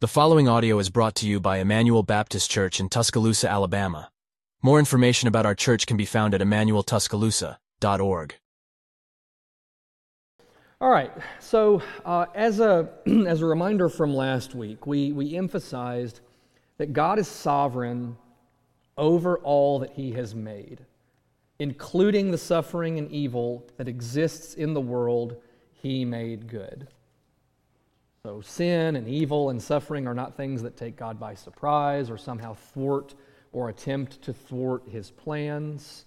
The following audio is brought to you by Emmanuel Baptist Church in Tuscaloosa, Alabama. More information about our church can be found at emmanueltuscaloosa.org. All right. So, uh, as a as a reminder from last week, we we emphasized that God is sovereign over all that He has made, including the suffering and evil that exists in the world He made good. So, sin and evil and suffering are not things that take God by surprise or somehow thwart or attempt to thwart his plans.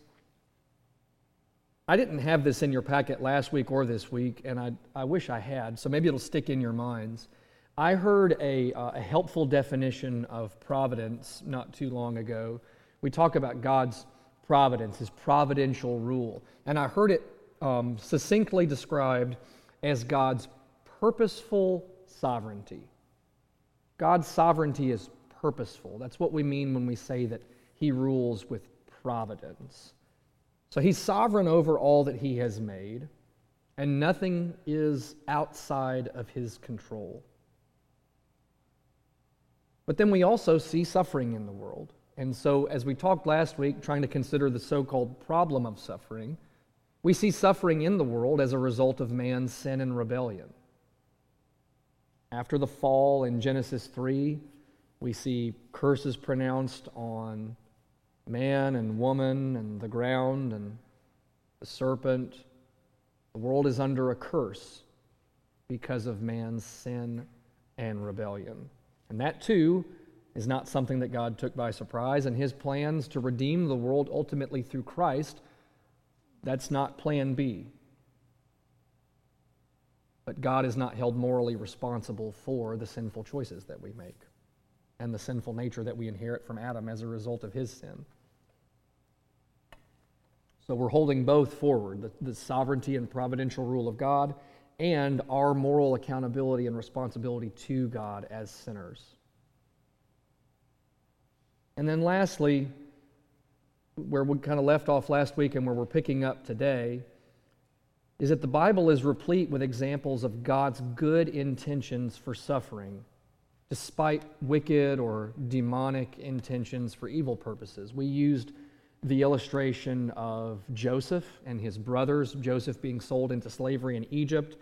I didn't have this in your packet last week or this week, and I, I wish I had, so maybe it'll stick in your minds. I heard a, uh, a helpful definition of providence not too long ago. We talk about God's providence, his providential rule, and I heard it um, succinctly described as God's purposeful sovereignty. God's sovereignty is purposeful. That's what we mean when we say that he rules with providence. So he's sovereign over all that he has made, and nothing is outside of his control. But then we also see suffering in the world. And so, as we talked last week, trying to consider the so called problem of suffering, we see suffering in the world as a result of man's sin and rebellion. After the fall in Genesis 3, we see curses pronounced on man and woman and the ground and the serpent. The world is under a curse because of man's sin and rebellion. And that too is not something that God took by surprise. And his plans to redeem the world ultimately through Christ, that's not plan B. But God is not held morally responsible for the sinful choices that we make and the sinful nature that we inherit from Adam as a result of his sin. So we're holding both forward the, the, sovereignty and providential rule of God and our moral accountability and responsibility to God as sinners. And then lastly, where we kind of left off last week and where we're picking up today, is that the Bible is replete with examples of God's good intentions for suffering, despite wicked or demonic intentions for evil purposes. We used the illustration of Joseph and his brothers, Joseph being sold into slavery in Egypt.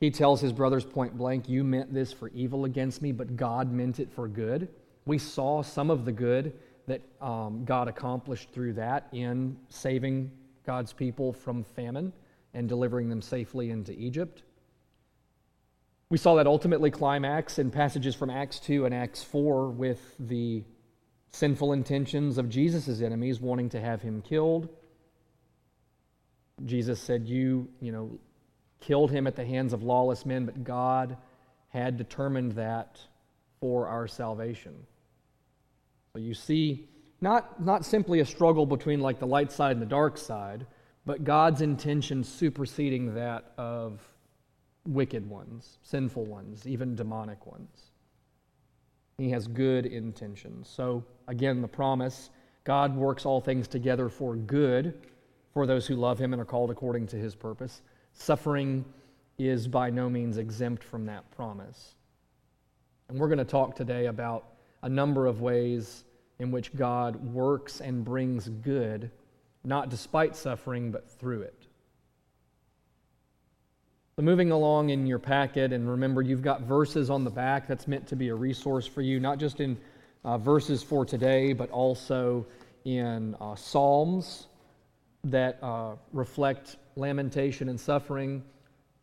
He tells his brothers point blank, You meant this for evil against me, but God meant it for good. We saw some of the good that um, God accomplished through that in saving God's people from famine and delivering them safely into Egypt. We saw that ultimately climax in passages from Acts 2 and Acts 4 with the sinful intentions of Jesus' enemies wanting to have him killed. Jesus said, You, you know, killed him at the hands of lawless men, but God had determined that for our salvation. So you see, not, not simply a struggle between like the light side and the dark side, but God's intention superseding that of wicked ones, sinful ones, even demonic ones. He has good intentions. So, again, the promise God works all things together for good for those who love Him and are called according to His purpose. Suffering is by no means exempt from that promise. And we're going to talk today about a number of ways in which God works and brings good not despite suffering, but through it. So, moving along in your packet, and remember, you've got verses on the back that's meant to be a resource for you, not just in uh, verses for today, but also in uh, Psalms that uh, reflect lamentation and suffering,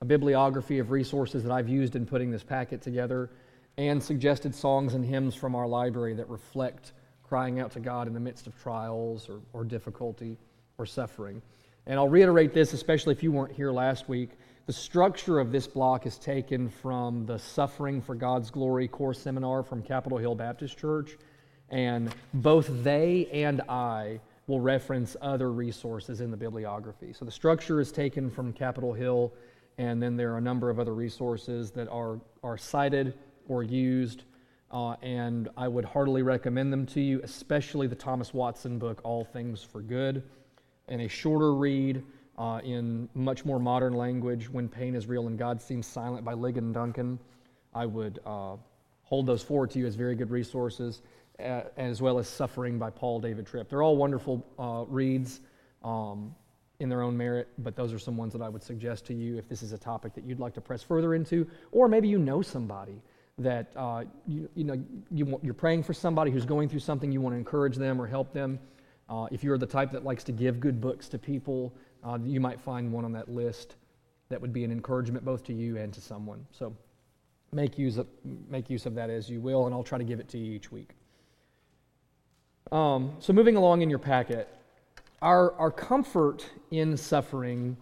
a bibliography of resources that I've used in putting this packet together, and suggested songs and hymns from our library that reflect crying out to God in the midst of trials or, or difficulty or suffering. And I'll reiterate this, especially if you weren't here last week. The structure of this block is taken from the Suffering for God's Glory course seminar from Capitol Hill Baptist Church. And both they and I will reference other resources in the bibliography. So the structure is taken from Capitol Hill, and then there are a number of other resources that are, are cited or used. Uh, and I would heartily recommend them to you, especially the Thomas Watson book, All Things for Good and a shorter read uh, in much more modern language, When Pain is Real and God Seems Silent by Ligon Duncan. I would uh, hold those forward to you as very good resources, uh, as well as Suffering by Paul David Tripp. They're all wonderful uh, reads um, in their own merit, but those are some ones that I would suggest to you if this is a topic that you'd like to press further into, or maybe you know somebody that uh, you, you know you, you're praying for somebody who's going through something, you want to encourage them or help them. Uh, if you're the type that likes to give good books to people, uh, you might find one on that list that would be an encouragement both to you and to someone. So make use of, make use of that as you will, and I'll try to give it to you each week. Um, so, moving along in your packet, our, our comfort in suffering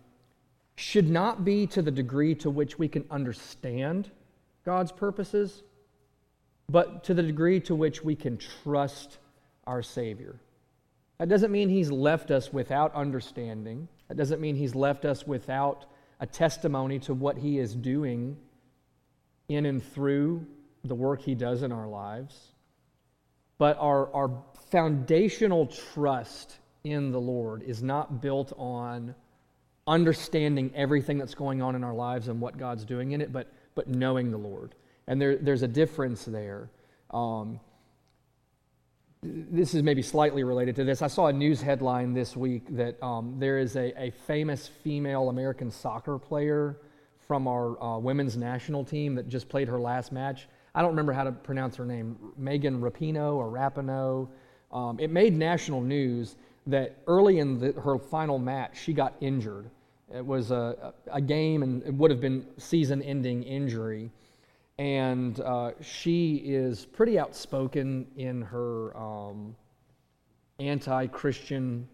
should not be to the degree to which we can understand God's purposes, but to the degree to which we can trust our Savior. That doesn't mean He's left us without understanding. That doesn't mean He's left us without a testimony to what He is doing in and through the work He does in our lives. But our, our foundational trust in the Lord is not built on understanding everything that's going on in our lives and what God's doing in it, but, but knowing the Lord. And there, there's a difference there. Um, this is maybe slightly related to this. I saw a news headline this week that um, there is a, a, famous female American soccer player from our uh, women's national team that just played her last match. I don't remember how to pronounce her name, Megan Rapinoe or Rapinoe. Um, it made national news that early in the, her final match, she got injured. It was a, a game and it would have been season ending injury. And uh, she is pretty outspoken in her um, anti Christian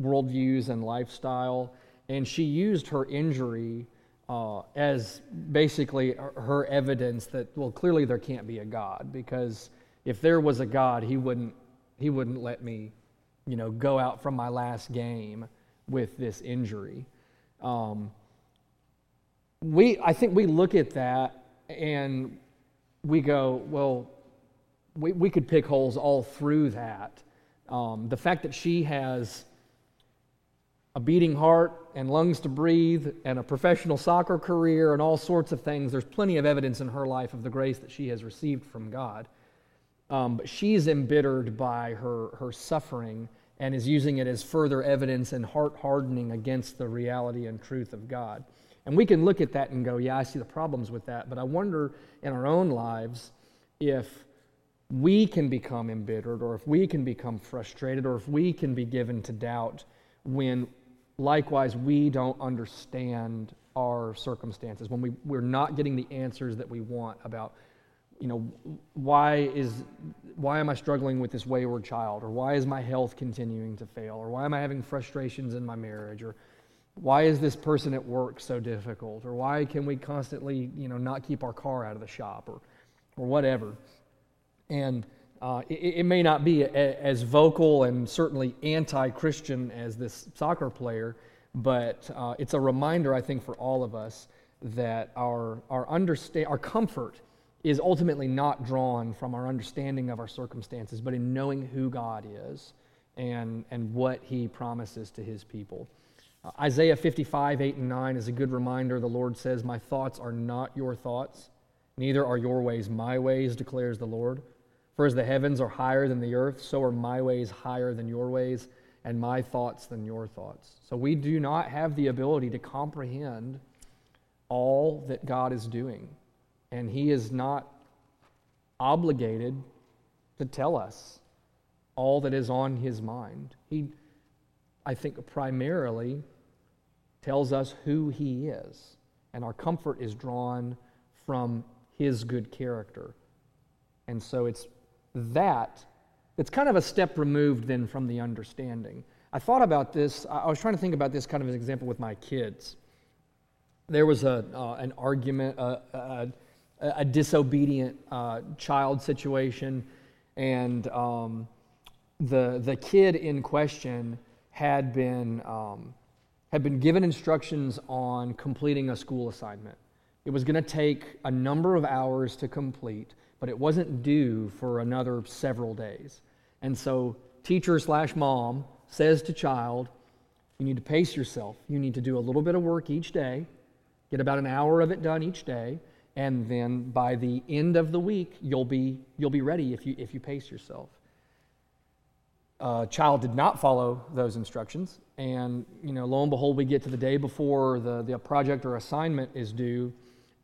worldviews and lifestyle. And she used her injury uh, as basically her evidence that, well, clearly there can't be a God because if there was a God, he wouldn't, he wouldn't let me, you know, go out from my last game with this injury. Um, we, I think we look at that and we go, well, we, we could pick holes all through that. Um, the fact that she has a beating heart and lungs to breathe and a professional soccer career and all sorts of things. There's plenty of evidence in her life of the grace that she has received from God. Um, but she's embittered by her, her suffering and is using it as further evidence and heart hardening against the reality and truth of God. And we can look at that and go, yeah, I see the problems with that. But I wonder in our own lives if we can become embittered or if we can become frustrated or if we can be given to doubt when likewise we don't understand our circumstances, when we, we're not getting the answers that we want about, you know, why is why am I struggling with this wayward child? Or why is my health continuing to fail? Or why am I having frustrations in my marriage? Or why is this person at work so difficult? Or why can we constantly, you know, not keep our car out of the shop or, or whatever? And uh, it, it, may not be a, as vocal and certainly anti Christian as this soccer player, but uh, it's a reminder, I think, for all of us that our, our, understand, our comfort is ultimately not drawn from our understanding of our circumstances, but in knowing who God is and, and what he promises to his people. Isaiah 55, 8 and 9 is a good reminder. The Lord says, My thoughts are not your thoughts, neither are your ways my ways, declares the Lord. For as the heavens are higher than the earth, so are my ways higher than your ways, and my thoughts than your thoughts. So we do not have the ability to comprehend all that God is doing. And He is not obligated to tell us all that is on His mind. He, I think, primarily tells us who He is. And our comfort is drawn from His good character. And so it's that, it's kind of a step removed then from the understanding. I thought about this, I was trying to think about this kind of as an example with my kids. There was a, uh, an argument, uh, a, a disobedient uh, child situation, and um, the, the kid in question had been, um, had been given instructions on completing a school assignment. It was going to take a number of hours to complete but it wasn't due for another several days. And so, teacher slash mom says to child, you need to pace yourself. You need to do a little bit of work each day, get about an hour of it done each day, and then by the end of the week, you'll be, you'll be ready if you, if you pace yourself. Uh, child did not follow those instructions, and you know, lo and behold, we get to the day before the, the project or assignment is due,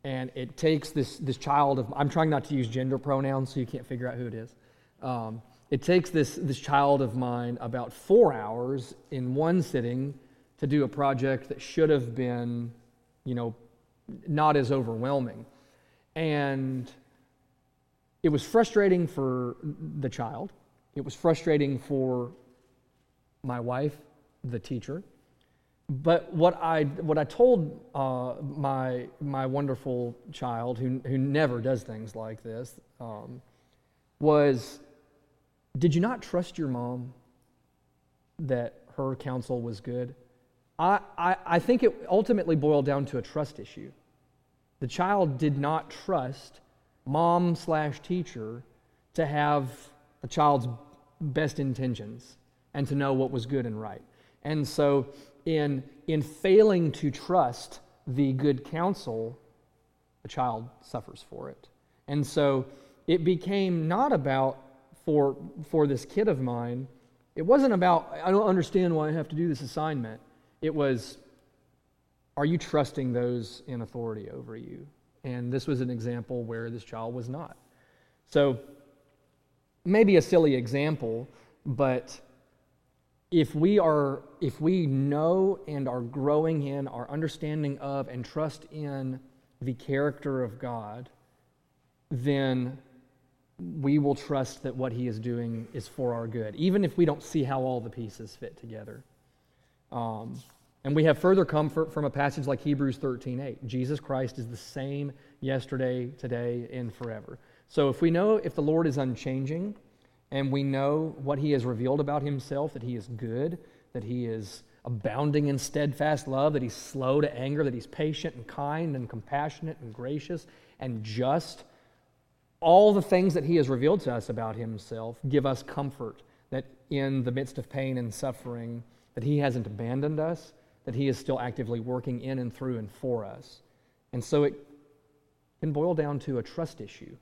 and it takes this, this child of I'm trying not to use gender pronouns so you can't figure out who it is. Um, it takes this, this child of mine about four hours in one sitting to do a project that should have been, you know, not as overwhelming. And it was frustrating for the child. It was frustrating for my wife, the teacher. But what I, what I told uh, my, my wonderful child, who, who never does things like this, um, was Did you not trust your mom that her counsel was good? I, I, I think it ultimately boiled down to a trust issue. The child did not trust mom slash teacher to have the child's best intentions and to know what was good and right. And so, in, in failing to trust the good counsel, the child suffers for it. And so, it became not about, for, for this kid of mine, it wasn't about, I don't understand why I have to do this assignment. It was, are you trusting those in authority over you? And this was an example where this child was not. So, maybe a silly example, but if we are if we know and are growing in our understanding of and trust in the character of God, then we will trust that what he is doing is for our good, even if we don't see how all the pieces fit together. Um, and we have further comfort from a passage like Hebrews 13:8. Jesus Christ is the same yesterday, today, and forever. So if we know if the Lord is unchanging, and we know what he has revealed about himself, that he is good, that he is abounding in steadfast love, that he's slow to anger, that he's patient and kind and compassionate and gracious and just, all the things that he has revealed to us about himself give us comfort that in the midst of pain and suffering, that he hasn't abandoned us, that He is still actively working in and through and for us. And so it can boil down to a trust issue.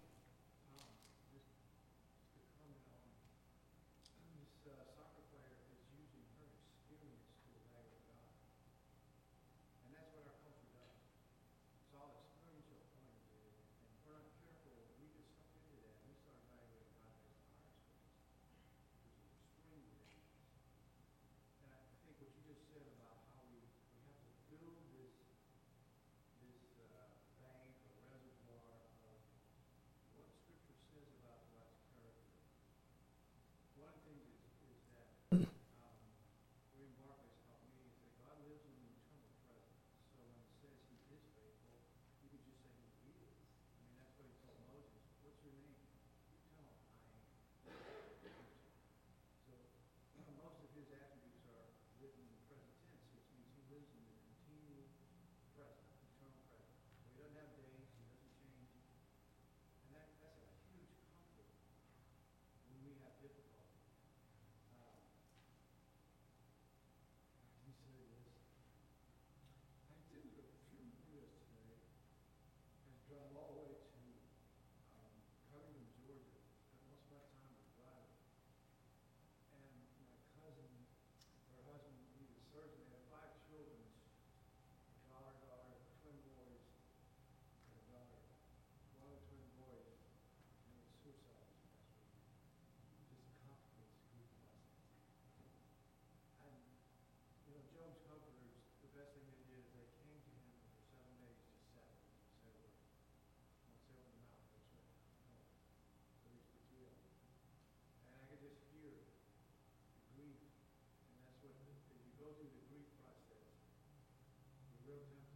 real time.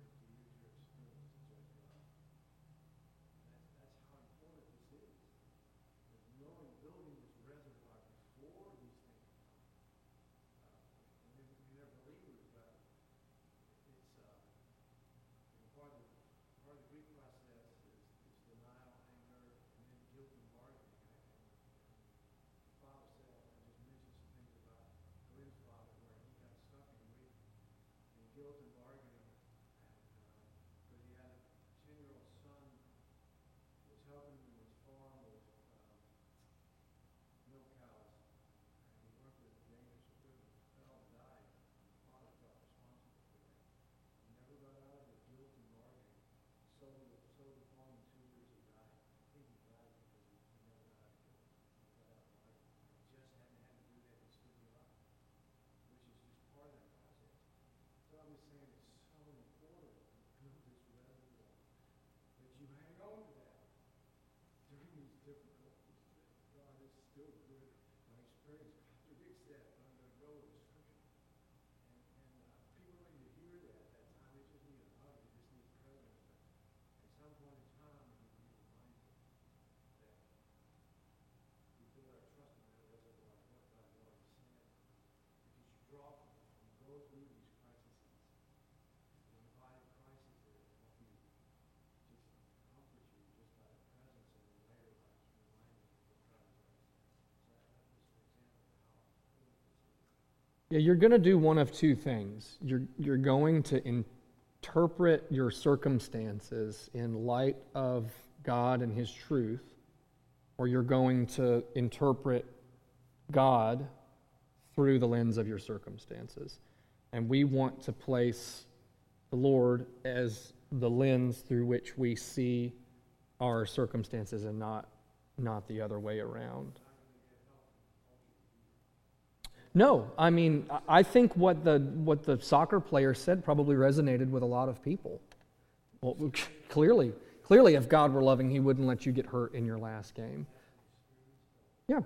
death. Yeah, you're going to do one of two things. You're, you're going to interpret your circumstances in light of God and His truth, or you're going to interpret God through the lens of your circumstances. And we want to place the Lord as the lens through which we see our circumstances and not, not the other way around. No, I mean, I think what the, what the soccer player said probably resonated with a lot of people. Well, clearly, clearly, if God were loving, He wouldn't let you get hurt in your last game. Yeah,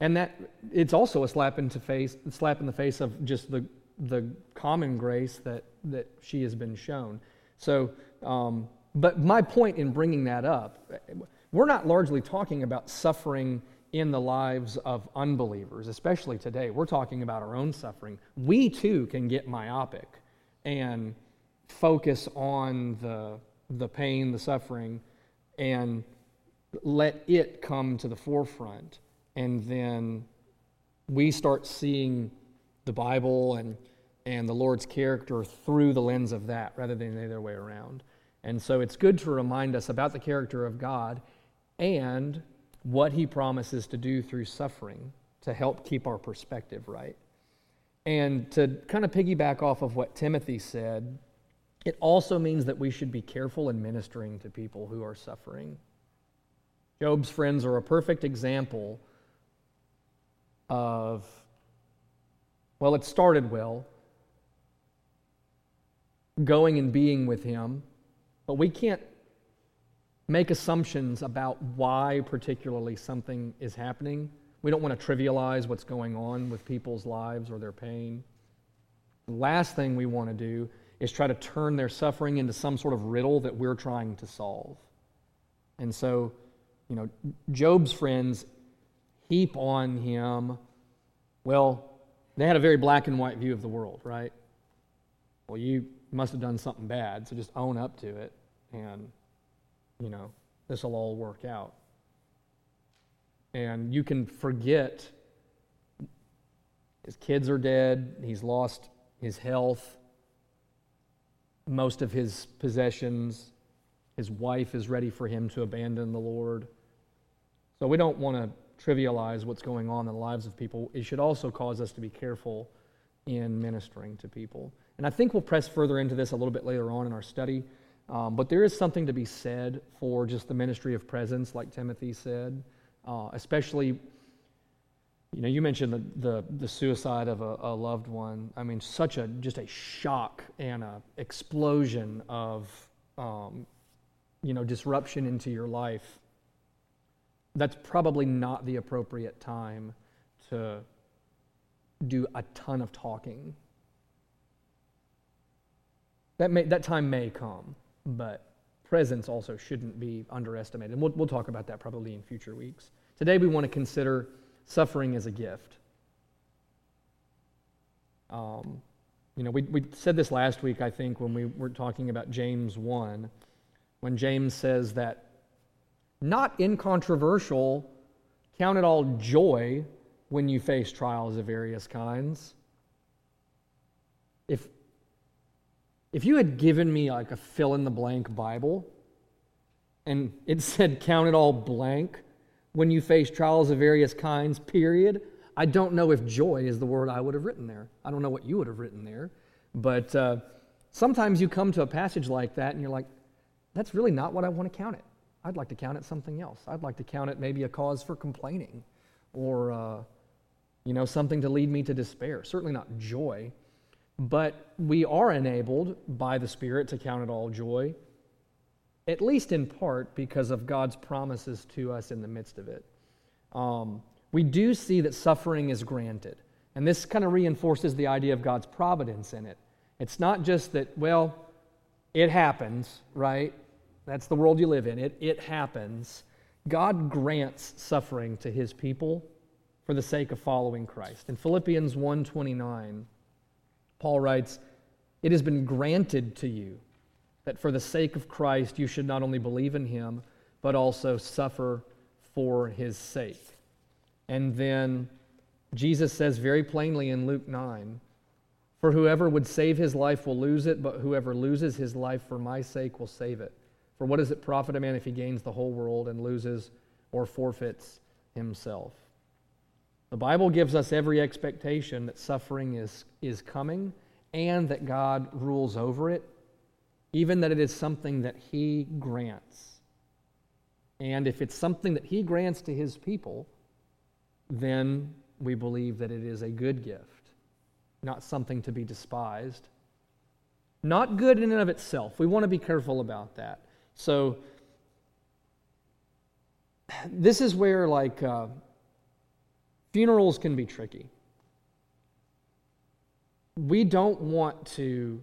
and that it's also a slap into face, slap in the face of just the the common grace that that she has been shown. So, um, but my point in bringing that up, we're not largely talking about suffering in the lives of unbelievers, especially today. We're talking about our own suffering. We too can get myopic and focus on the, the pain, the suffering, and let it come to the forefront. And then we start seeing the Bible and, and the Lord's character through the lens of that rather than the other way around. And so it's good to remind us about the character of God and what he promises to do through suffering to help keep our perspective right. And to kind of piggyback off of what Timothy said, it also means that we should be careful in ministering to people who are suffering. Job's friends are a perfect example of, well, it started well, going and being with him, but we can't make assumptions about why, particularly, something is happening. We don't want to trivialize what's going on with people's lives or their pain. The last thing we want to do is try to turn their suffering into some sort of riddle that we're trying to solve. And so, you know, Job's friends heap on him, well, they had a very black and white view of the world, right? Well, you must have done something bad, so just own up to it and you know, this will all work out. And you can forget his kids are dead, he's lost his health, most of his possessions, his wife is ready for him to abandon the Lord. So we don't want to trivialize what's going on in the lives of people. It should also cause us to be careful in ministering to people. And I think we'll press further into this a little bit later on in our study. Um, but there is something to be said for just the ministry of presence, like Timothy said, uh, especially. You know, you mentioned the, the, the suicide of a, a, loved one. I mean, such a just a shock and a explosion of um, you know disruption into your life. That's probably not the appropriate time to do a ton of talking. That may, that time may come but presence also shouldn't be underestimated. And we'll, we'll talk about that probably in future weeks. Today, we want to consider suffering as a gift. Um, you know, we, we said this last week, I think, when we were talking about James 1, when James says that not incontroversial, count it all joy when you face trials of various kinds. If, if you had given me like a fill in the blank Bible and it said count it all blank when you face trials of various kinds, period, I don't know if joy is the word I would have written there. I don't know what you would have written there. But uh, sometimes you come to a passage like that and you're like, that's really not what I want to count it. I'd like to count it something else. I'd like to count it maybe a cause for complaining or, uh, you know, something to lead me to despair. Certainly not joy. But we are enabled by the Spirit to count it all joy, at least in part because of God's promises to us in the midst of it. Um, we do see that suffering is granted. And this kind of reinforces the idea of God's providence in it. It's not just that, well, it happens, right? That's the world you live in. It, it happens. God grants suffering to his people for the sake of following Christ. In Philippians 1:29, Paul writes, "It has been granted to you that for the sake of Christ you should not only believe in him, but also suffer for his sake." And then Jesus says very plainly in Luke 9, For whoever would save his life will lose it, but whoever loses his life for my sake will save it. For what does it profit a man if he gains the whole world and loses or forfeits himself? The Bible gives us every expectation that suffering is, is coming and that God rules over it, even that it is something that he grants. And if it's something that he grants to his people, then we believe that it is a good gift, not something to be despised. Not good in and of itself. We want to be careful about that. So, this is where, like, uh, funerals can be tricky. We don't want to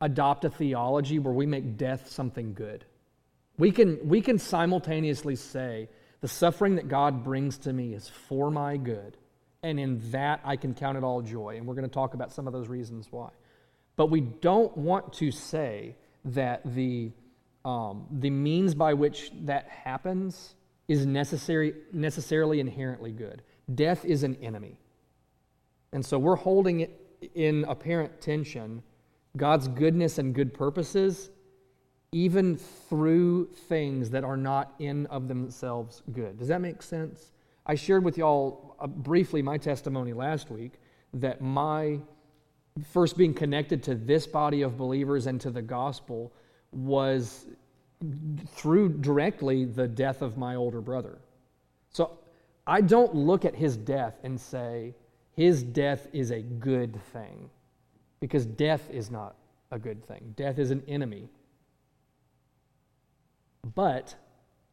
adopt a theology where we make death something good. We can, we can simultaneously say, the suffering that God brings to me is for my good. And in that, I can count it all joy. And we're going to talk about some of those reasons why. But we don't want to say that the, um, the means by which that happens is necessary, necessarily inherently good. Death is an enemy. And so we're holding it in apparent tension God's goodness and good purposes even through things that are not in of themselves good. Does that make sense? I shared with y'all uh, briefly my testimony last week that my first being connected to this body of believers and to the gospel was through directly the death of my older brother. So I don't look at his death and say, his death is a good thing, because death is not a good thing. Death is an enemy but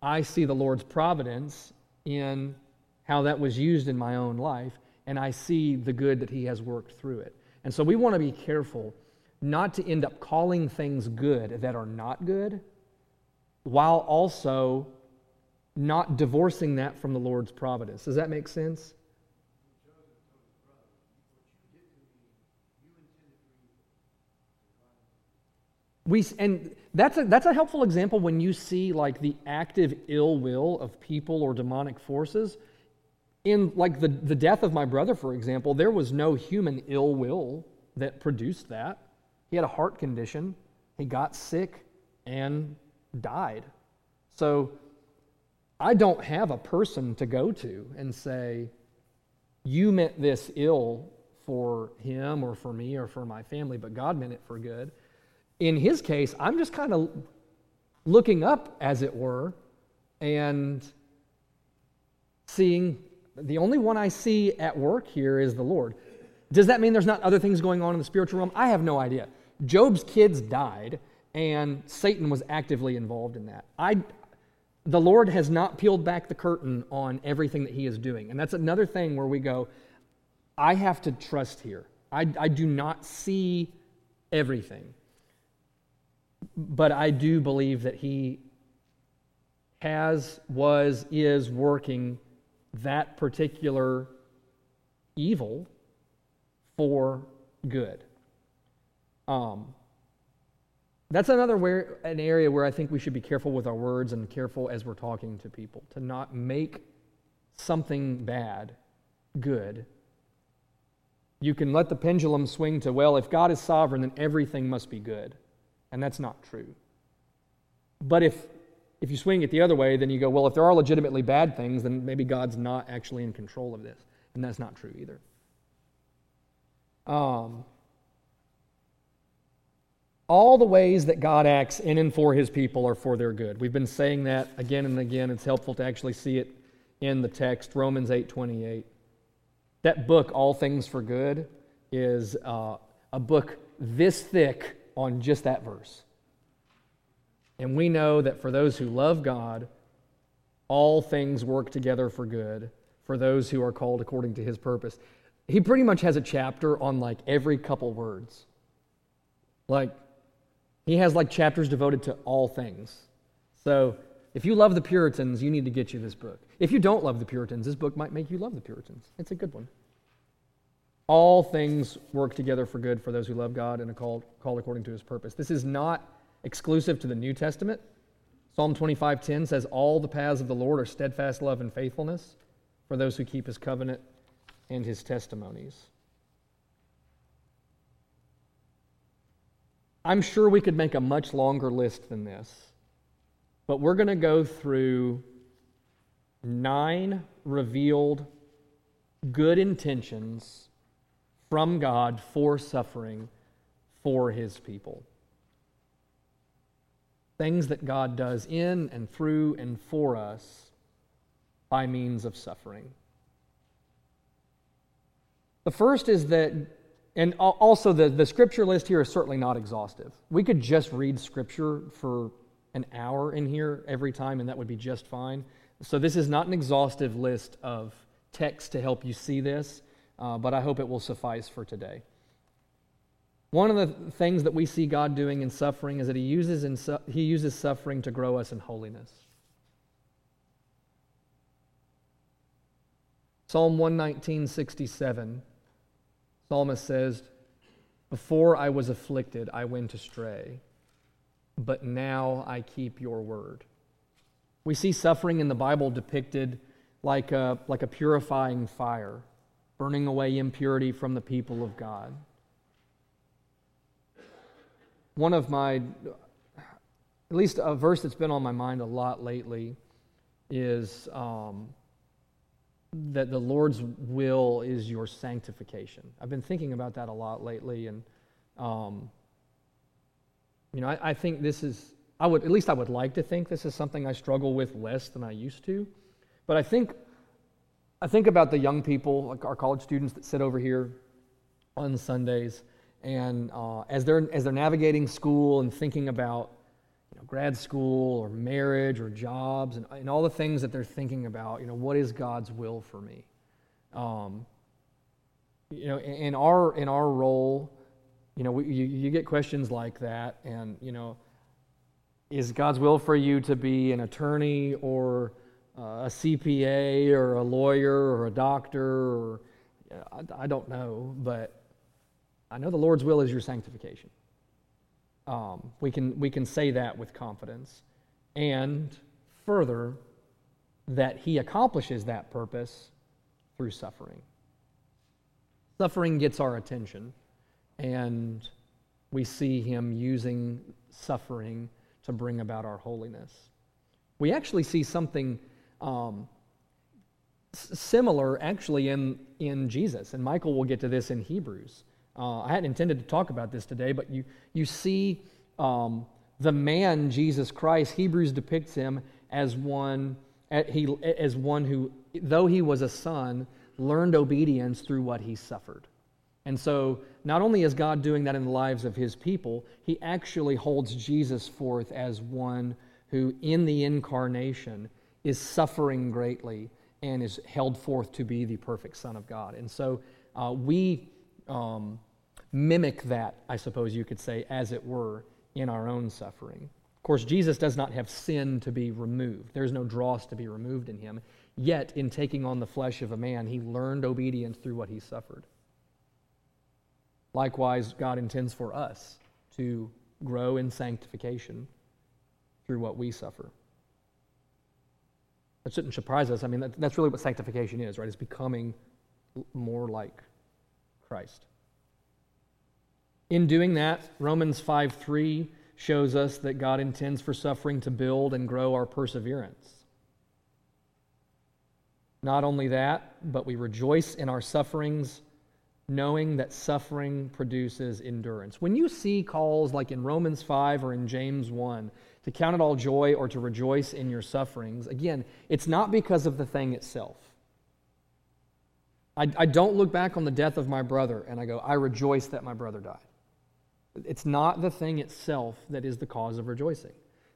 I see the Lord's providence in how that was used in my own life, and I see the good that He has worked through it. And so we want to be careful not to end up calling things good that are not good, while also not divorcing that from the Lord's providence. Does that make sense? we and that's a, that's a helpful example when you see like the active ill will of people or demonic forces in like the, the death of my brother for example there was no human ill will that produced that he had a heart condition he got sick and died so i don't have a person to go to and say you meant this ill for him or for me or for my family but god meant it for good in his case, I'm just kind of looking up, as it were, and seeing the only one I see at work here is the Lord. Does that mean there's not other things going on in the spiritual realm? I have no idea. Job's kids died, and Satan was actively involved in that. I, the Lord has not peeled back the curtain on everything that He is doing. And that's another thing where we go, I have to trust here. I, I do not see everything but I do believe that he has, was, is working that particular evil for good. Um, that's another where, an area where I think we should be careful with our words and careful as we're talking to people to not make something bad good. You can let the pendulum swing to, well, if God is sovereign, then everything must be good. And that's not true. But if, if you swing it the other way, then you go, well, if there are legitimately bad things, then maybe God's not actually in control of this. And that's not true either. Um, all the ways that God acts in and for his people are for their good. We've been saying that again and again. It's helpful to actually see it in the text, Romans 8:28. That book, All Things for Good, is uh, a book this thick on just that verse. And we know that for those who love God, all things work together for good for those who are called according to his purpose. He pretty much has a chapter on like every couple words. Like, he has like chapters devoted to all things. So, if you love the Puritans, you need to get you this book. If you don't love the Puritans, this book might make you love the Puritans. It's a good one. All things work together for good for those who love God and are called, called according to his purpose. This is not exclusive to the New Testament. Psalm 25:10 says all the paths of the Lord are steadfast love and faithfulness for those who keep his covenant and his testimonies. I'm sure we could make a much longer list than this, but we're going to go through nine revealed good intentions from God for suffering for his people. Things that God does in and through and for us by means of suffering. The first is that, and also the, the scripture list here is certainly not exhaustive. We could just read scripture for an hour in here every time, and that would be just fine. So, this is not an exhaustive list of texts to help you see this uh, but I hope it will suffice for today. One of the things that we see God doing in suffering is that He uses, su- he uses suffering to grow us in holiness. Psalm 119, 67, Psalmist says, Before I was afflicted, I went astray, but now I keep your word. We see suffering in the Bible depicted like a, like a purifying fire burning away impurity from the people of God. One of my, at least a verse that's been on my mind a lot lately, is um, that the Lord's will is your sanctification. I've been thinking about that a lot lately, and um, you know, I, I think this is. I would at least I would like to think this is something I struggle with less than I used to, but I think I think about the young people, like our college students that sit over here on Sundays, and uh, as they're as they're navigating school and thinking about you know, grad school or marriage or jobs and, and all the things that they're thinking about, you know, what is God's will for me? Um, you know, in, our in our role, you know, we, you, you get questions like that, and you know, is God's will for you to be an attorney or uh, a CPA or a lawyer or a doctor or I, I, don't know, but I know the Lord's will is your sanctification. Um, we, can, we can say that with confidence. And further, that He accomplishes that purpose through suffering. Suffering gets our attention, and we see Him using suffering to bring about our holiness. We actually see something um, similar actually in, in Jesus. And Michael will get to this in Hebrews. Uh, I hadn't intended to talk about this today, but you, you see um, the man, Jesus Christ, Hebrews depicts him as one, as one who, though he was a son, learned obedience through what he suffered. And so, not only is God doing that in the lives of his people, he actually holds Jesus forth as one who, in the incarnation, is suffering greatly and is held forth to be the perfect Son of God. And so uh, we um, mimic that, I suppose you could say, as it were, in our own suffering. Of course, Jesus does not have sin to be removed, there's no dross to be removed in him. Yet, in taking on the flesh of a man, he learned obedience through what he suffered. Likewise, God intends for us to grow in sanctification through what we suffer. That shouldn't surprise us. I mean, that, that's really what sanctification is, right? It's becoming more like Christ. In doing that, Romans 5 3 shows us that God intends for suffering to build and grow our perseverance. Not only that, but we rejoice in our sufferings, knowing that suffering produces endurance. When you see calls like in Romans 5 or in James 1 to count it all joy or to rejoice in your sufferings, again, it's not because of the thing itself. I, I don't look back on the death of my brother and I go, I rejoice that my brother died. It's not the thing itself that is the cause of rejoicing.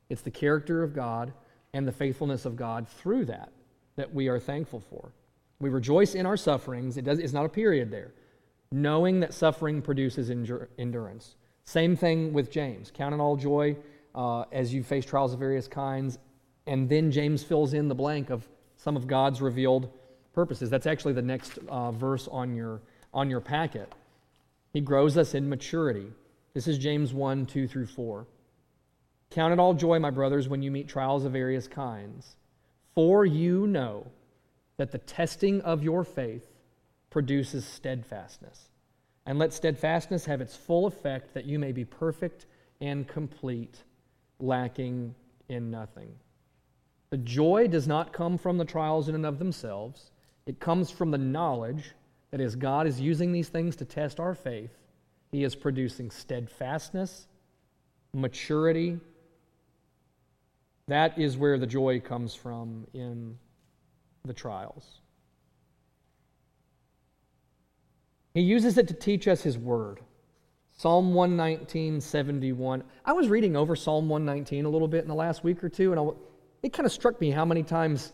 It's the character of God and the faithfulness of God through that that we are thankful for. We rejoice in our sufferings. It does, it's not a period there. Knowing that suffering produces endurance. Same thing with James. Count it all joy uh, as you face trials of various kinds. And then James fills in the blank of some of God's revealed purposes. That's actually the next uh, verse on your, on your packet. He grows us in maturity. This is James 1 2 through 4. Count it all joy, my brothers, when you meet trials of various kinds, for you know that the testing of your faith produces steadfastness. And let steadfastness have its full effect, that you may be perfect and complete, lacking in nothing. The joy does not come from the trials in and of themselves, it comes from the knowledge that as God is using these things to test our faith, He is producing steadfastness, maturity. That is where the joy comes from in the trials. He uses it to teach us His Word. Psalm 119, 71. I was reading over Psalm 119 a little bit in the last week or two, and I, it kind of struck me how many times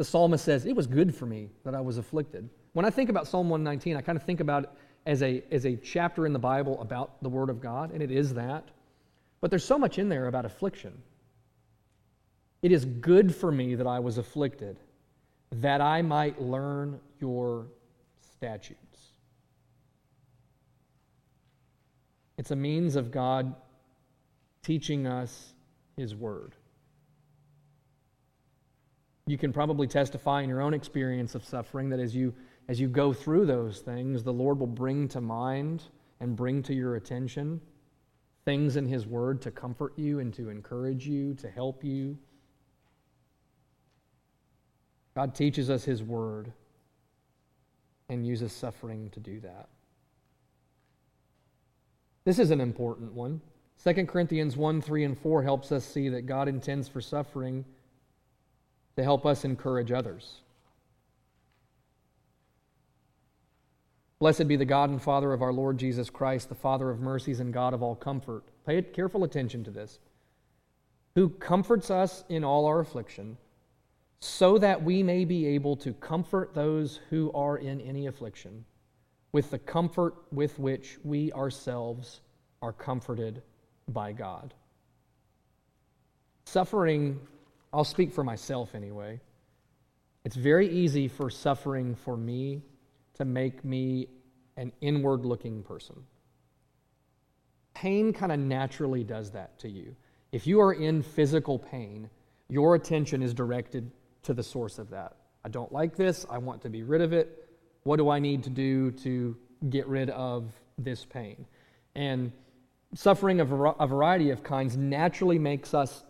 the psalmist says, It was good for me that I was afflicted. When I think about Psalm 119, I kind of think about it as a, as a chapter in the Bible about the Word of God, and it is that. But there's so much in there about affliction. It is good for me that I was afflicted, that I might learn your statutes. It's a means of God teaching us His Word. You can probably testify in your own experience of suffering that as you, as you go through those things, the Lord will bring to mind and bring to your attention things in His Word to comfort you and to encourage you, to help you. God teaches us His Word and uses suffering to do that. This is an important one. 2 Corinthians 1 3 and 4 helps us see that God intends for suffering to help us encourage others. Blessed be the God and Father of our Lord Jesus Christ, the Father of mercies and God of all comfort. Pay careful attention to this. Who comforts us in all our affliction, so that we may be able to comfort those who are in any affliction with the comfort with which we ourselves are comforted by God. Suffering, I'll speak for myself anyway. It's very easy for suffering for me to make me an inward looking person. Pain kind of naturally does that to you. If you are in physical pain, your attention is directed to the source of that. I don't like this. I want to be rid of it. What do I need to do to get rid of this pain? And suffering of a variety of kinds naturally makes us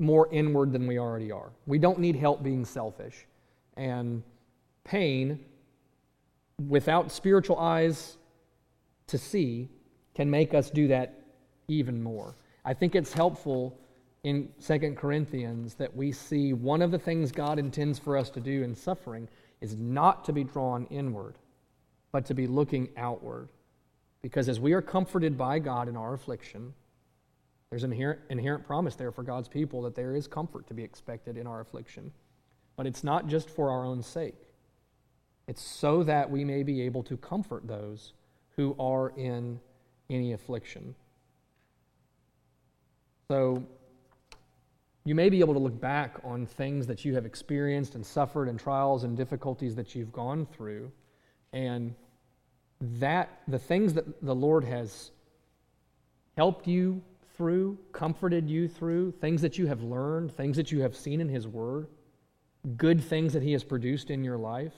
more inward than we already are. We don't need help being selfish. And pain, without spiritual eyes to see, can make us do that even more. I think it's helpful in Second Corinthians that we see one of the things God intends for us to do in suffering is not to be drawn inward, but to be looking outward. Because as we are comforted by God in our affliction, there's an inherent, inherent promise there for God's people that there is comfort to be expected in our affliction. But it's not just for our own sake, it's so that we may be able to comfort those who are in any affliction. So, you may be able to look back on things that you have experienced and suffered and trials and difficulties that you've gone through. And that the things that the Lord has helped you through, comforted you through, things that you have learned, things that you have seen in His Word, good things that He has produced in your life,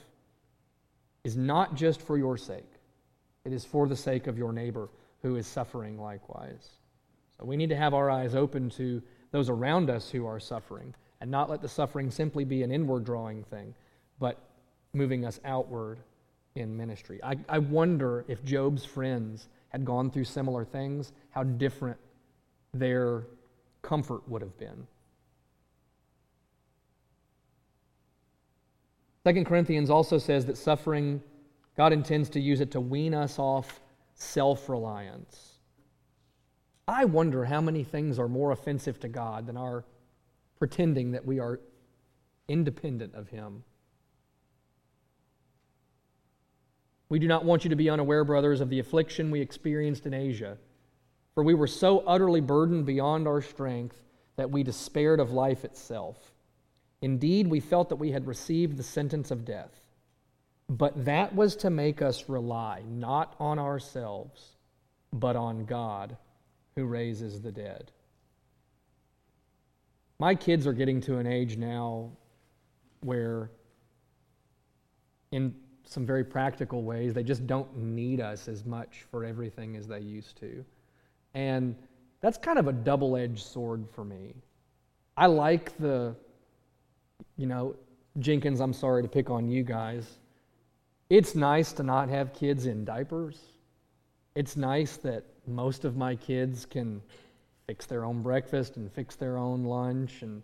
is not just for your sake. It is for the sake of your neighbor who is suffering likewise. So we need to have our eyes open to those around us who are suffering and not let the suffering simply be an inward drawing thing, but moving us outward in ministry. I, I wonder if Job's friends had gone through similar things, how different their comfort would have been. Second Corinthians also says that suffering, God intends to use it to wean us off self reliance. I wonder how many things are more offensive to God than our pretending that we are independent of Him. We do not want you to be unaware, brothers, of the affliction we experienced in Asia, for we were so utterly burdened beyond our strength that we despaired of life itself. Indeed, we felt that we had received the sentence of death. But that was to make us rely not on ourselves, but on God who raises the dead. My kids are getting to an age now where, in some very practical ways, they just don't need us as much for everything as they used to. And that's kind of a double edged sword for me. I like the, you know, Jenkins, I'm sorry to pick on you guys. It's nice to not have kids in diapers. It's nice that most of my kids can fix their own breakfast and fix their own lunch and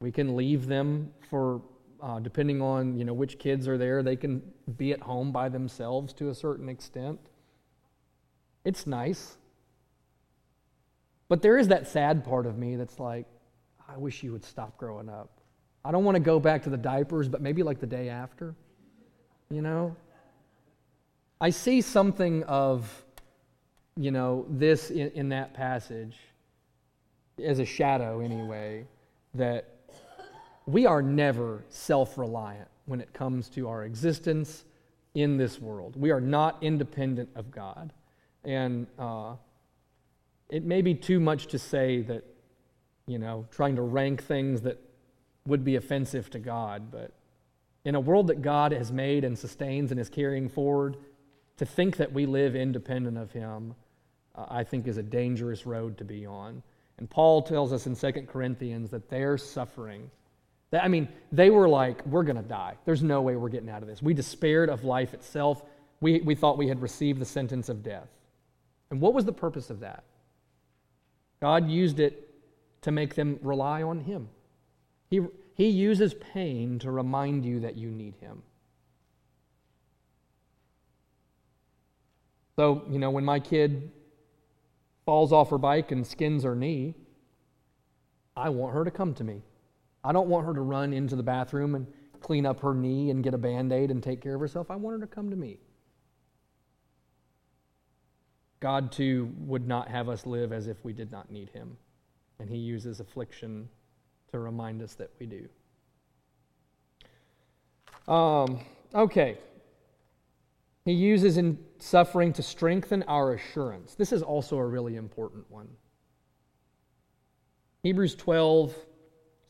we can leave them for uh, depending on you know which kids are there they can be at home by themselves to a certain extent it's nice but there is that sad part of me that's like i wish you would stop growing up i don't want to go back to the diapers but maybe like the day after you know i see something of you know, this in, in that passage as a shadow, anyway, that we are never self reliant when it comes to our existence in this world. We are not independent of God. And uh, it may be too much to say that, you know, trying to rank things that would be offensive to God, but in a world that God has made and sustains and is carrying forward, to think that we live independent of Him uh, I think is a dangerous road to be on. And Paul tells us in 2 Corinthians that they're suffering. I mean, they were like, we're going to die. There's no way we're getting out of this. We despaired of life itself. We, we thought we had received the sentence of death. And what was the purpose of that? God used it to make them rely on Him. He, he uses pain to remind you that you need Him. So, you know, when my kid falls off her bike and skins her knee, I want her to come to me. I don't want her to run into the bathroom and clean up her knee and get a band aid and take care of herself. I want her to come to me. God, too, would not have us live as if we did not need Him. And He uses affliction to remind us that we do. Um, okay. He uses in suffering to strengthen our assurance. This is also a really important one. Hebrews 12,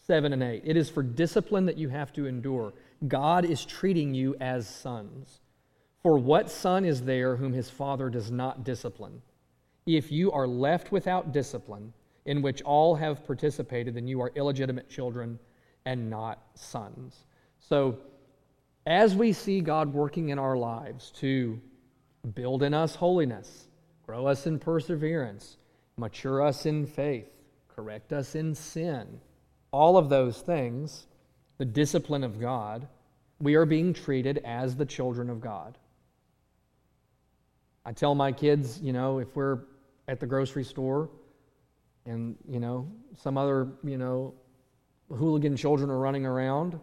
7 and 8. It is for discipline that you have to endure. God is treating you as sons. For what son is there whom his father does not discipline? If you are left without discipline, in which all have participated, then you are illegitimate children and not sons. So, as we see God working in our lives to build in us holiness, grow us in perseverance, mature us in faith, correct us in sin, all of those things, the discipline of God, we are being treated as the children of God. I tell my kids, you know, if we're at the grocery store and, you know, some other, you know, hooligan children are running around,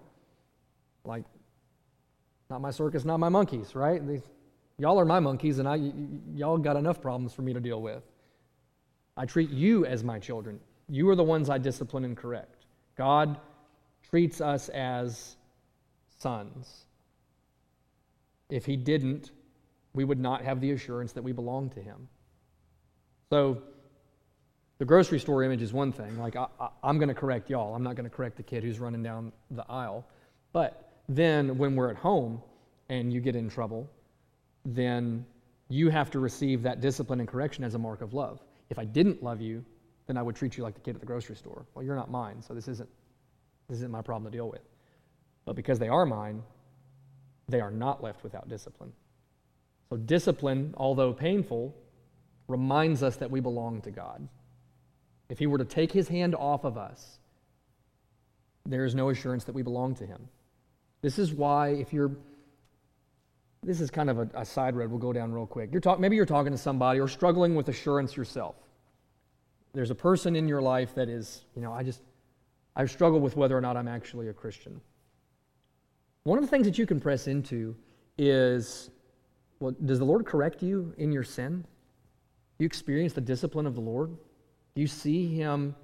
like not my circus, not my monkeys, right? They, y'all are my monkeys, and I, y- y'all got enough problems for me to deal with. I treat you as my children. You are the ones I discipline and correct. God treats us as sons. If He didn't, we would not have the assurance that we belong to Him. So, the grocery store image is one thing. Like, I, am going to correct y'all. I'm not going to correct the kid who's running down the aisle. But then when we're at home and you get in trouble, then you have to receive that discipline and correction as a mark of love. If I didn't love you, then I would treat you like the kid at the grocery store. Well, you're not mine, so this isn't this isn't my problem to deal with. But because they are mine, they are not left without discipline. So discipline, although painful, reminds us that we belong to God. If he were to take his hand off of us, there is no assurance that we belong to him. This is why, if you're, this is kind of a, a side road we'll go down real quick. You're talk, maybe you're talking to somebody or struggling with assurance yourself. There's a person in your life that is, you know, I just, I've struggled with whether or not I'm actually a Christian. One of the things that you can press into is well, does the Lord correct you in your sin? You experience the discipline of the Lord? Do you see Him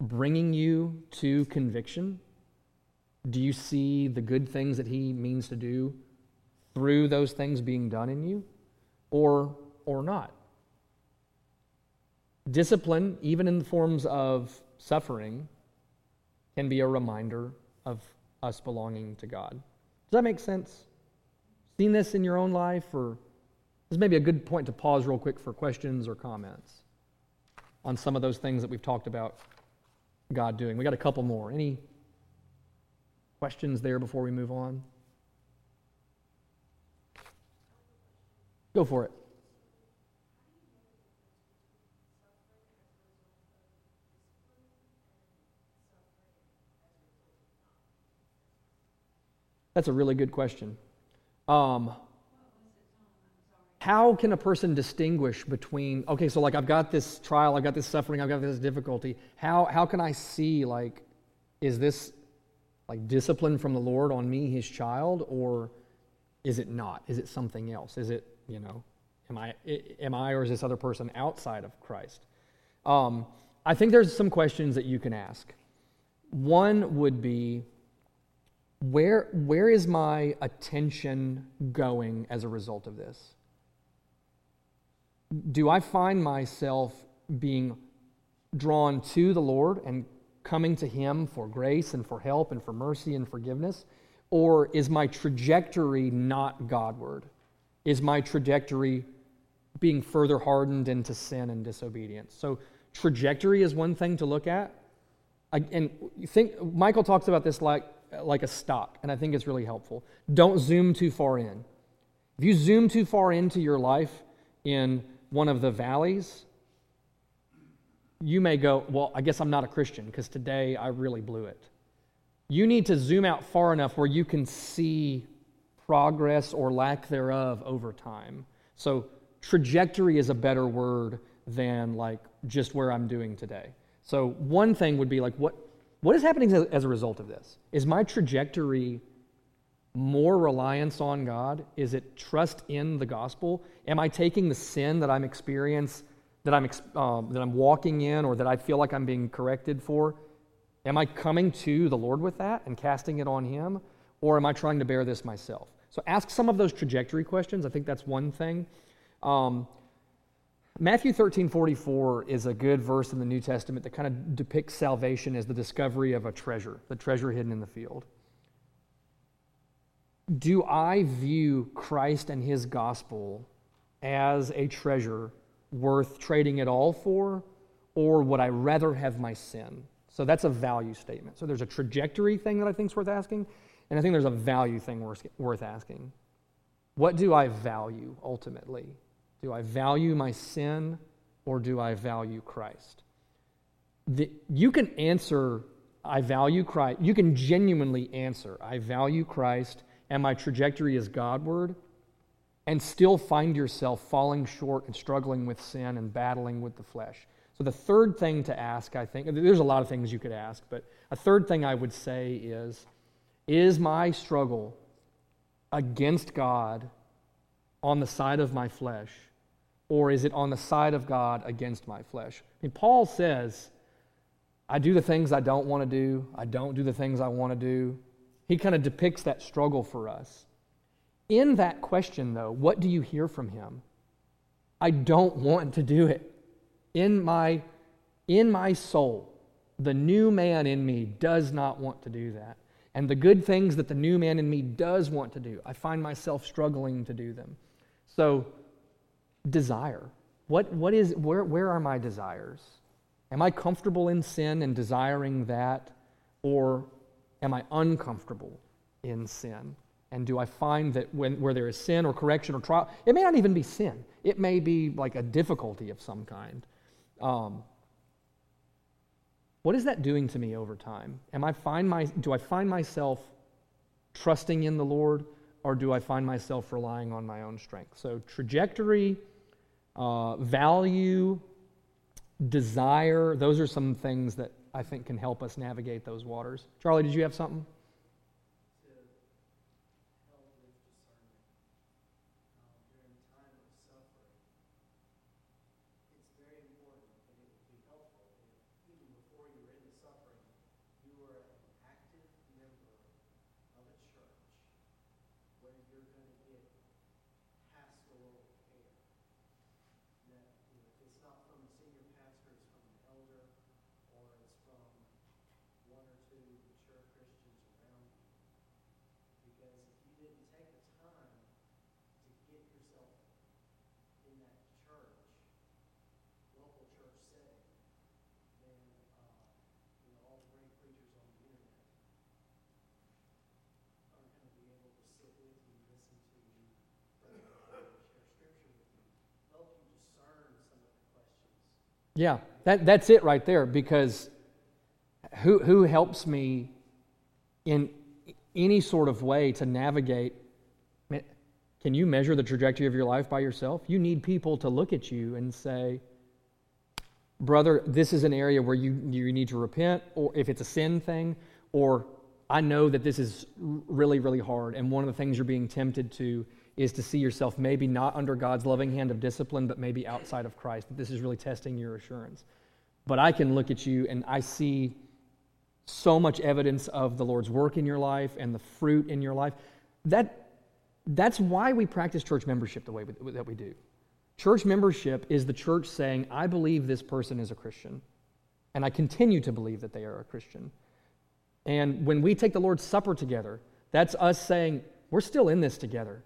bringing you to conviction? Do you see the good things that He means to do through those things being done in you? Or, or not? Discipline, even in the forms of suffering, can be a reminder of us belonging to God. Does that make sense? Seen this in your own life? Or this may be a good point to pause real quick for questions or comments on some of those things that we've talked about God doing. We got a couple more. Any questions there before we move on? Go for it. That's a really good question. Um, how can a person distinguish between okay so like i've got this trial i've got this suffering i've got this difficulty. How, how can i see like is this like discipline from the lord on me his child or is it not? Is it something else? Is it you know am i am i or is this other person outside of christ? Um, i think there's some questions that you can ask. One would be where, where is my attention going as a result of this? Do I find myself being drawn to the Lord and coming to Him for grace and for help and for mercy and forgiveness? Or is my trajectory not Godward? Is my trajectory being further hardened into sin and disobedience? So, trajectory is one thing to look at. And think, Michael talks about this like like a stock, and I think it's really helpful. Don't zoom too far in. If you zoom too far into your life in one of the valleys, you may go, Well, I guess I'm not a Christian because today I really blew it. You need to zoom out far enough where you can see progress or lack thereof over time. So, trajectory is a better word than like just where I'm doing today. So, one thing would be like, what, what is happening as a result of this? Is my trajectory more reliance on God? Is it trust in the gospel? Am I taking the sin that I'm experiencing, that I'm, um, that I'm walking in, or that I feel like I'm being corrected for? Am I coming to the Lord with that and casting it on Him? Or am I trying to bear this myself? So ask some of those trajectory questions. I think that's one thing. Um, Matthew 13 44 is a good verse in the New Testament that kind of depicts salvation as the discovery of a treasure, the treasure hidden in the field. Do I view Christ and his gospel as a treasure worth trading it all for, or would I rather have my sin? So that's a value statement. So there's a trajectory thing that I think is worth asking, and I think there's a value thing worth asking. What do I value ultimately? Do I value my sin or do I value Christ? The, you can answer, I value Christ. You can genuinely answer, I value Christ and my trajectory is Godward, and still find yourself falling short and struggling with sin and battling with the flesh. So, the third thing to ask, I think, there's a lot of things you could ask, but a third thing I would say is Is my struggle against God on the side of my flesh, or is it on the side of God against my flesh? I mean, Paul says, I do the things I don't want to do, I don't do the things I want to do. He kind of depicts that struggle for us. In that question, though, what do you hear from him? I don't want to do it. In my, in my soul, the new man in me does not want to do that. And the good things that the new man in me does want to do, I find myself struggling to do them. So, desire. What, what is, where, where are my desires? Am I comfortable in sin and desiring that? Or am I uncomfortable in sin? And do I find that when, where there is sin or correction or trial, it may not even be sin. It may be like a difficulty of some kind. Um, what is that doing to me over time? Am I find my, do I find myself trusting in the Lord or do I find myself relying on my own strength? So, trajectory, uh, value, desire, those are some things that I think can help us navigate those waters. Charlie, did you have something? Yeah, that, that's it right there because who, who helps me in any sort of way to navigate? Can you measure the trajectory of your life by yourself? You need people to look at you and say, brother, this is an area where you, you need to repent, or if it's a sin thing, or I know that this is really, really hard, and one of the things you're being tempted to is to see yourself maybe not under God's loving hand of discipline, but maybe outside of Christ. That this is really testing your assurance. But I can look at you and I see so much evidence of the Lord's work in your life and the fruit in your life. That, that's why we practice church membership the way we, that we do. Church membership is the church saying, I believe this person is a Christian, and I continue to believe that they are a Christian. And when we take the Lord's Supper together, that's us saying, we're still in this together.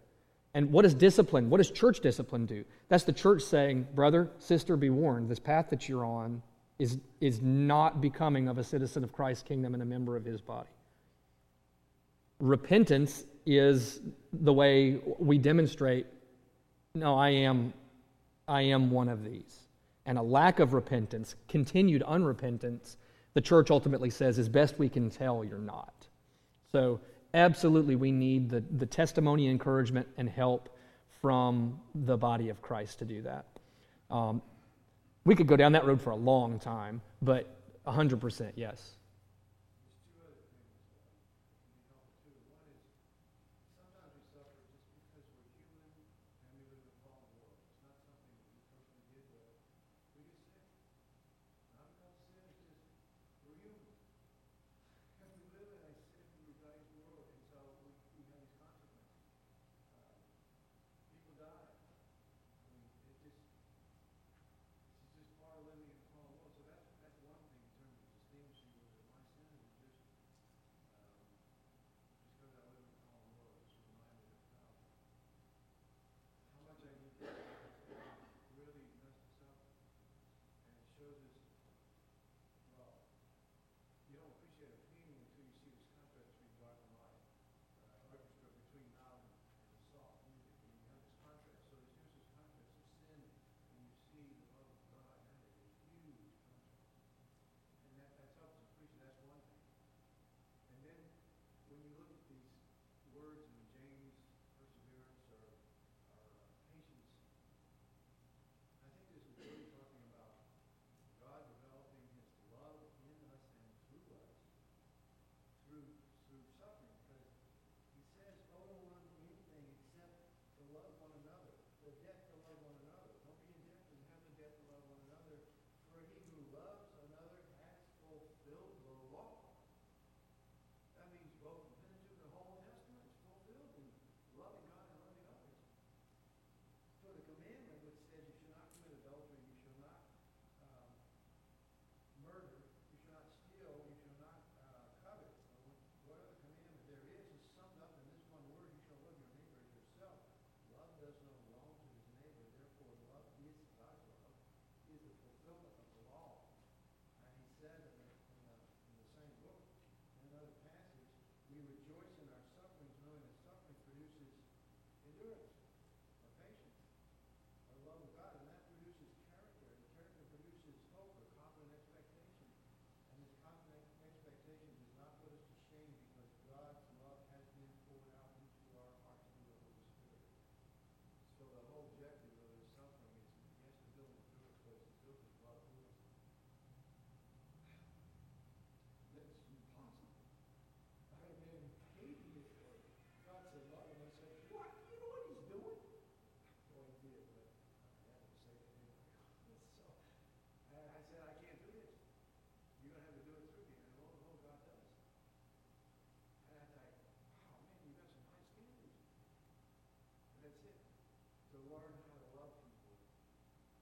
And what does discipline, what does church discipline do? That's the church saying, brother, sister, be warned. This path that you're on is, is not becoming of a citizen of Christ's kingdom and a member of his body. Repentance is the way we demonstrate, no, I am, I am one of these. And a lack of repentance, continued unrepentance, the church ultimately says, as best we can tell, you're not. So absolutely we need the, the testimony, encouragement, and help from the body of Christ to do that. Um, we could go down that road for a long time, but 100% yes.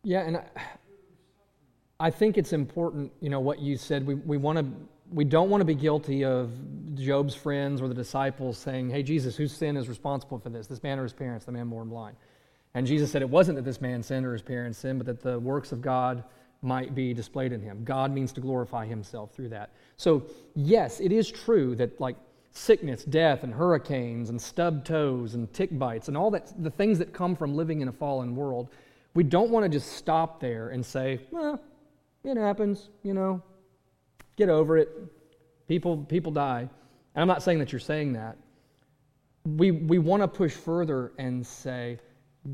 Yeah, and I, I think it's important, you know, what you said. We, we want to we don't want to be guilty of Job's friends or the disciples saying, Hey, Jesus, whose sin is responsible for this? This man or his parents, the man born blind. And Jesus said it wasn't that this man sinned or his parents sinned, but that the works of God might be displayed in him. God means to glorify himself through that. So, yes, it is true that, like, sickness, death, and hurricanes, and stubbed toes, and tick bites, and all that, the things that come from living in a fallen world, we don't want to just stop there and say, well, it happens, you know, get over it. People, people die. And I'm not saying that you're saying that. We, we want to push further and say,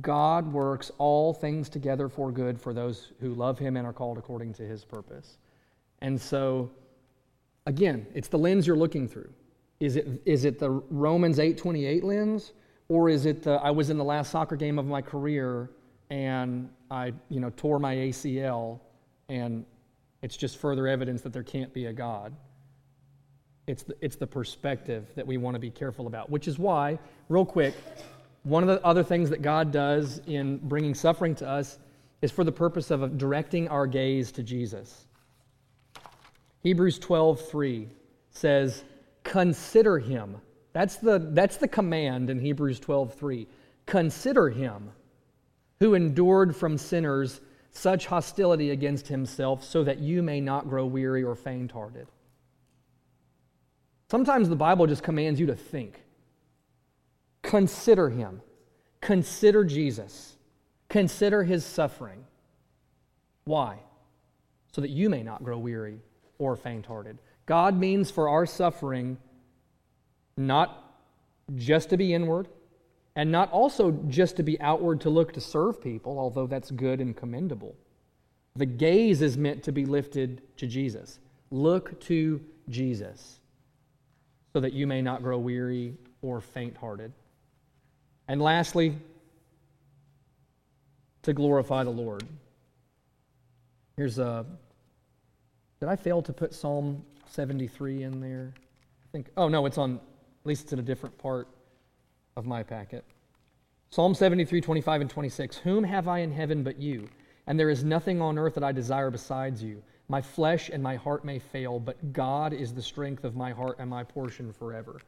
God works all things together for good for those who love him and are called according to his purpose. And so, again, it's the lens you're looking through. Is it, is it the Romans 8:28 lens? Or is it the I was in the last soccer game of my career and I, you know, tore my ACL and it's just further evidence that there can't be a God. It's the, it's the perspective that we want to be careful about, which is why, real quick, one of the other things that God does in bringing suffering to us is for the purpose of directing our gaze to Jesus. Hebrews 12:3 says, "Consider him." That's the, that's the command in Hebrews 12:3. Consider him who endured from sinners such hostility against himself so that you may not grow weary or faint-hearted. Sometimes the Bible just commands you to think. Consider him. Consider Jesus. Consider his suffering. Why? So that you may not grow weary or faint hearted. God means for our suffering not just to be inward and not also just to be outward to look to serve people, although that's good and commendable. The gaze is meant to be lifted to Jesus. Look to Jesus so that you may not grow weary or faint hearted. And lastly, to glorify the Lord. Here's a. Did I fail to put Psalm 73 in there? I think. Oh, no, it's on, at least it's in a different part of my packet. Psalm 73, 25, and 26. Whom have I in heaven but you? And there is nothing on earth that I desire besides you. My flesh and my heart may fail, but God is the strength of my heart and my portion forever.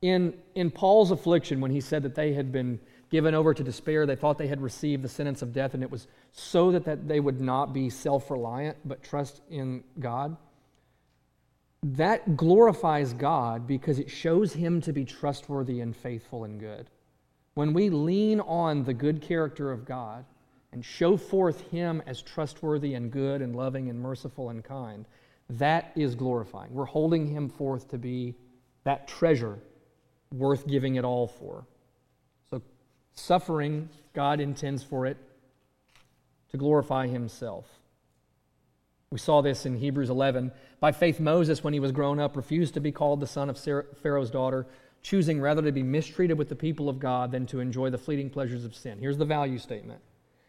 In, in Paul's affliction, when he said that they had been given over to despair, they thought they had received the sentence of death, and it was so that, that they would not be self reliant, but trust in God. That glorifies God because it shows him to be trustworthy and faithful and good. When we lean on the good character of God and show forth him as trustworthy and good and loving and merciful and kind, that is glorifying. We're holding him forth to be that treasure worth giving it all for. So, suffering, God intends for it to glorify himself. We saw this in Hebrews 11. By faith, Moses, when he was grown up, refused to be called the son of Pharaoh's daughter, choosing rather to be mistreated with the people of God than to enjoy the fleeting pleasures of sin. Here's the value statement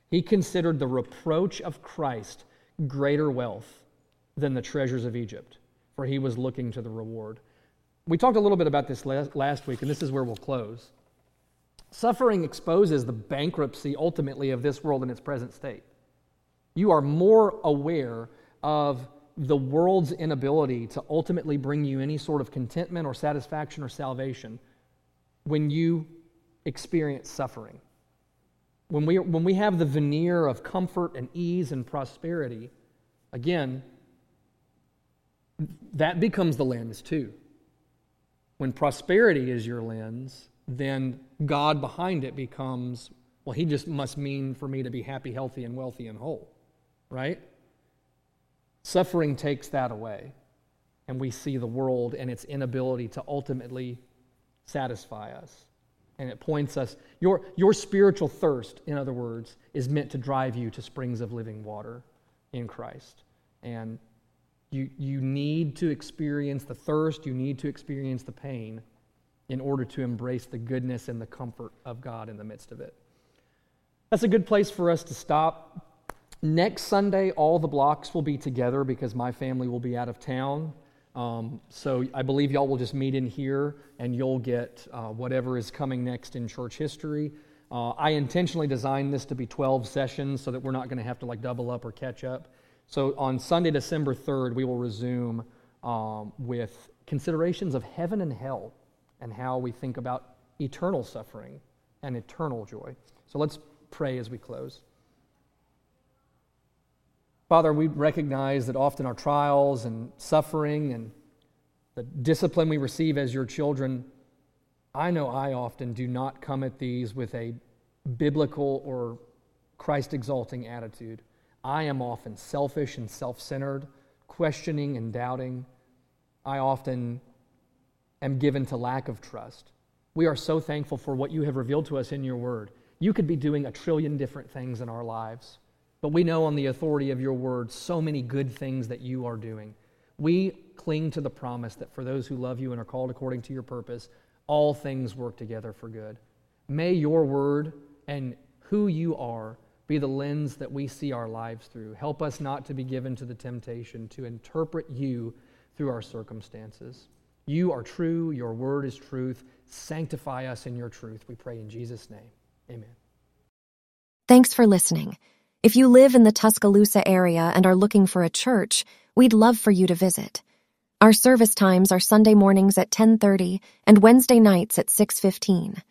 He considered the reproach of Christ greater wealth than the treasures of Egypt, for he was looking to the reward. We talked a little bit about this last week, and this is where we'll close. Suffering exposes the bankruptcy ultimately of this world in its present state. You are more aware of the world's inability to ultimately bring you any sort of contentment or satisfaction or salvation when you experience suffering. When we, when we have the veneer of comfort and ease and prosperity, again, that becomes the lens too. When prosperity is your lens, then God behind it becomes, well, He just must mean for me to be happy, healthy, and wealthy and whole, right? Suffering takes that away, and we see the world and its inability to ultimately satisfy us. And it points us, your, your spiritual thirst, in other words, is meant to drive you to springs of living water in Christ. And you, you need to experience the thirst, you need to experience the pain in order to embrace the goodness and the comfort of God in the midst of it. That's a good place for us to stop. Next Sunday, all the blocks will be together because my family will be out of town. Um, so I believe y'all will just meet in here and you'll get uh, whatever is coming next in church history. Uh, I intentionally designed this to be 12 sessions so that we're not going to have to like double up or catch up. So on Sunday, December 3rd, we will resume um, with considerations of heaven and hell and how we think about eternal suffering and eternal joy. So let's pray as we close. Father, we recognize that often our trials and suffering and the discipline we receive as your children, I know I often do not come at these with a biblical or Christ exalting attitude. I am often selfish and self centered, questioning and doubting. I often am given to lack of trust. We are so thankful for what you have revealed to us in your word. You could be doing a trillion different things in our lives, but we know on the authority of your word so many good things that you are doing. We cling to the promise that for those who love you and are called according to your purpose, all things work together for good. May your word and who you are be the lens that we see our lives through. Help us not to be given to the temptation to interpret you through our circumstances. You are true, your word is truth. Sanctify us in your truth, we pray in Jesus' name. Amen. Thanks for listening. If you live in the Tuscaloosa area and are looking for a church, we'd love for you to visit. Our service times are Sunday mornings at 10:30 and Wednesday nights at 6:15.